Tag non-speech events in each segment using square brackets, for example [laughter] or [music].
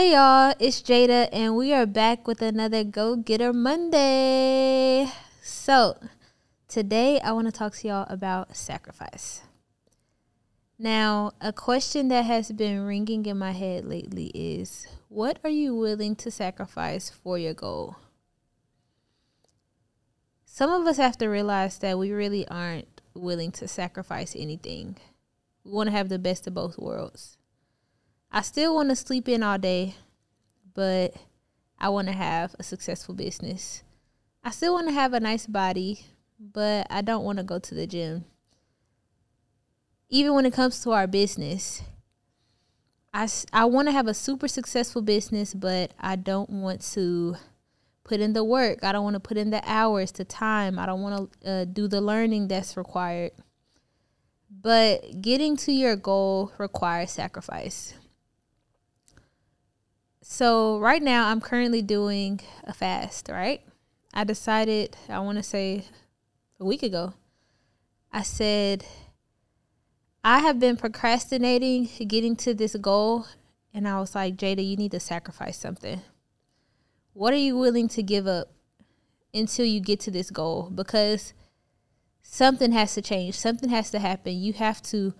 Hey y'all, it's Jayda, and we are back with another Go Getter Monday. So, today I want to talk to y'all about sacrifice. Now, a question that has been ringing in my head lately is what are you willing to sacrifice for your goal? Some of us have to realize that we really aren't willing to sacrifice anything. We want to have the best of both worlds I still want to sleep in all day, but I want to have a successful business. I still want to have a nice body, but I don't want to go to the gym. Even when it comes to our business, I, I want to have a super successful business, but I don't want to put in the work. I don't want to put in the hours, the time. I don't want to uh, do the learning that's required. But getting to your goal requires sacrifice. So right now I'm currently doing a fast, right? I decided I want to say a week ago. I said I have been procrastinating getting to this goal and I was like, "Jayda, you need to sacrifice something. What are you willing to give up until you get to this goal because something has to change. Something has to happen. You have to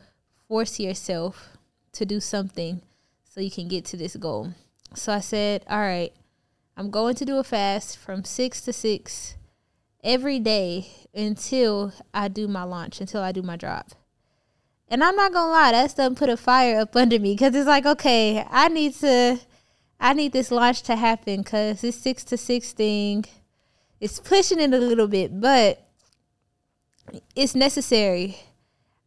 force yourself to do something so you can get to this goal." So I said, all right, I'm going to do a fast from 6 to 6 every day until I do my launch, until I do my drop. And I'm not gonna lie, that's done put a fire up under me because it's like, okay, I need to, I need this launch to happen because this six to six thing is pushing it a little bit, but it's necessary.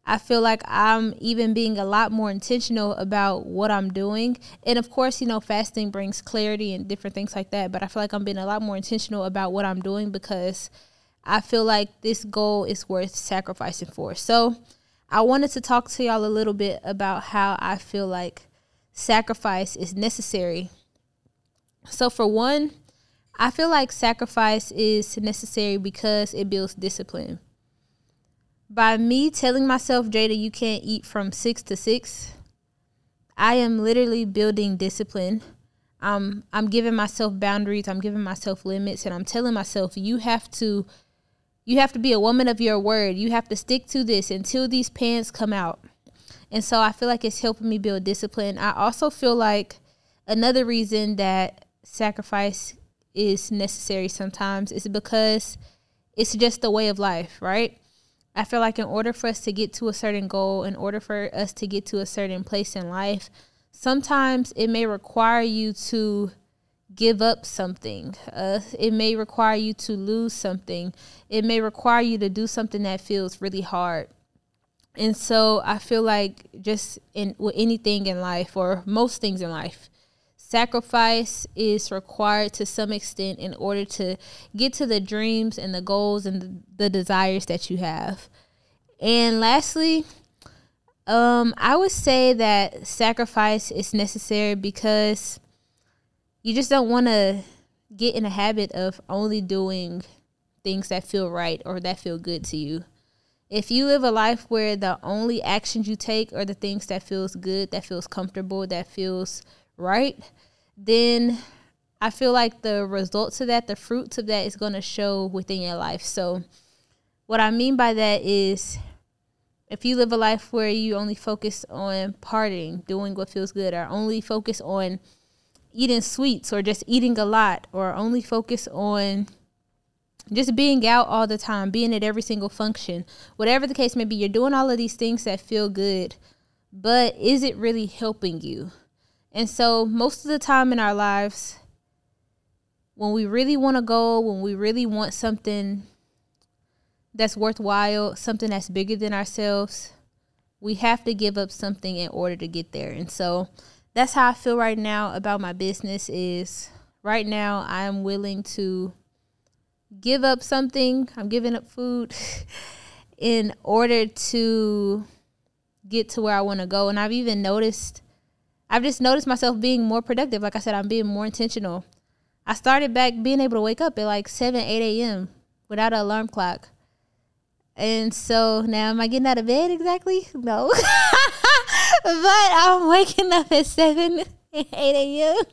I feel like I'm even being a lot more intentional about what I'm doing. And of course, you know, fasting brings clarity and different things like that. But I feel like I'm being a lot more intentional about what I'm doing because I feel like this goal is worth sacrificing for. So I wanted to talk to y'all a little bit about how I feel like sacrifice is necessary. So, for one, I feel like sacrifice is necessary because it builds discipline by me telling myself, Jayda, you can't eat from six to six, I am literally building discipline. I'm I'm giving myself boundaries, I'm giving myself limits, and I'm telling myself you have to you have to be a woman of your word. You have to stick to this until these pants come out. And so I feel like it's helping me build discipline. I also feel like another reason that sacrifice is necessary sometimes is because it's just a way of life, right? I feel like in order for us to get to a certain goal, in order for us to get to a certain place in life, sometimes it may require you to give up something. Uh, it may require you to lose something. It may require you to do something that feels really hard. And so I feel like just in with anything in life or most things in life, sacrifice is required to some extent in order to get to the dreams and the goals and the, desires that you have. And lastly, um, I would say that sacrifice is necessary because you just don't want to get in a habit of only doing things that feel right or that feel good to you. If you live a life where the only actions you take are the things that feels good, that feels comfortable, that feels right, then I feel like the results of that, the fruits of that is going to show within your life. So, what I mean by that is if you live a life where you only focus on partying, doing what feels good, or only focus on eating sweets or just eating a lot, or only focus on just being out all the time, being at every single function, whatever the case may be, you're doing all of these things that feel good, but is it really helping you? And so, most of the time in our lives, when we really want to go, when we really want something that's worthwhile, something that's bigger than ourselves, we have to give up something in order to get there. And so, that's how I feel right now about my business is right now I am willing to give up something. I'm giving up food [laughs] in order to get to where I want to go. And I've even noticed I've just noticed myself being more productive. Like I said, I'm being more intentional. I started back being able to wake up at like 7, 8 a.m. without an alarm clock. And so now, am I getting out of bed exactly? No. [laughs] but I'm waking up at 7, 8 a.m.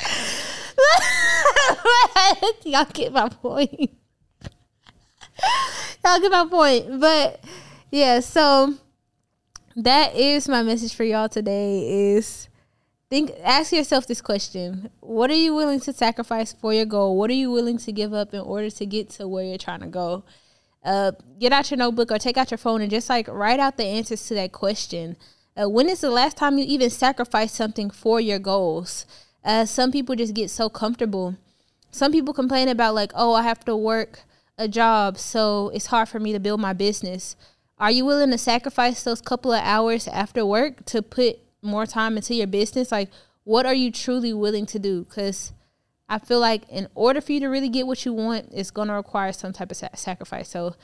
[laughs] Y'all get my point. [laughs] Y'all get my point. But yeah, so that is my message for y'all today is think ask yourself this question. What are you willing to sacrifice for your goal? What are you willing to give up in order to get to where you're trying to go? Uh, get out your notebook or take out your phone and just like write out the answers to that question. Uh, when is the last time you even sacrificed something for your goals? Uh, some people just get so comfortable. Some people complain about like, oh, I have to work a job, so it's hard for me to build my business. Are you willing to sacrifice those couple of hours after work to put more time into your business? Like, what are you truly willing to do? Because I feel like in order for you to really get what you want, it's going to require some type of sa- sacrifice. So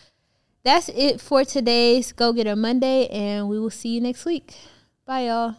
that's it for today's Go Getter Monday, and we will see you next week. Bye, y'all.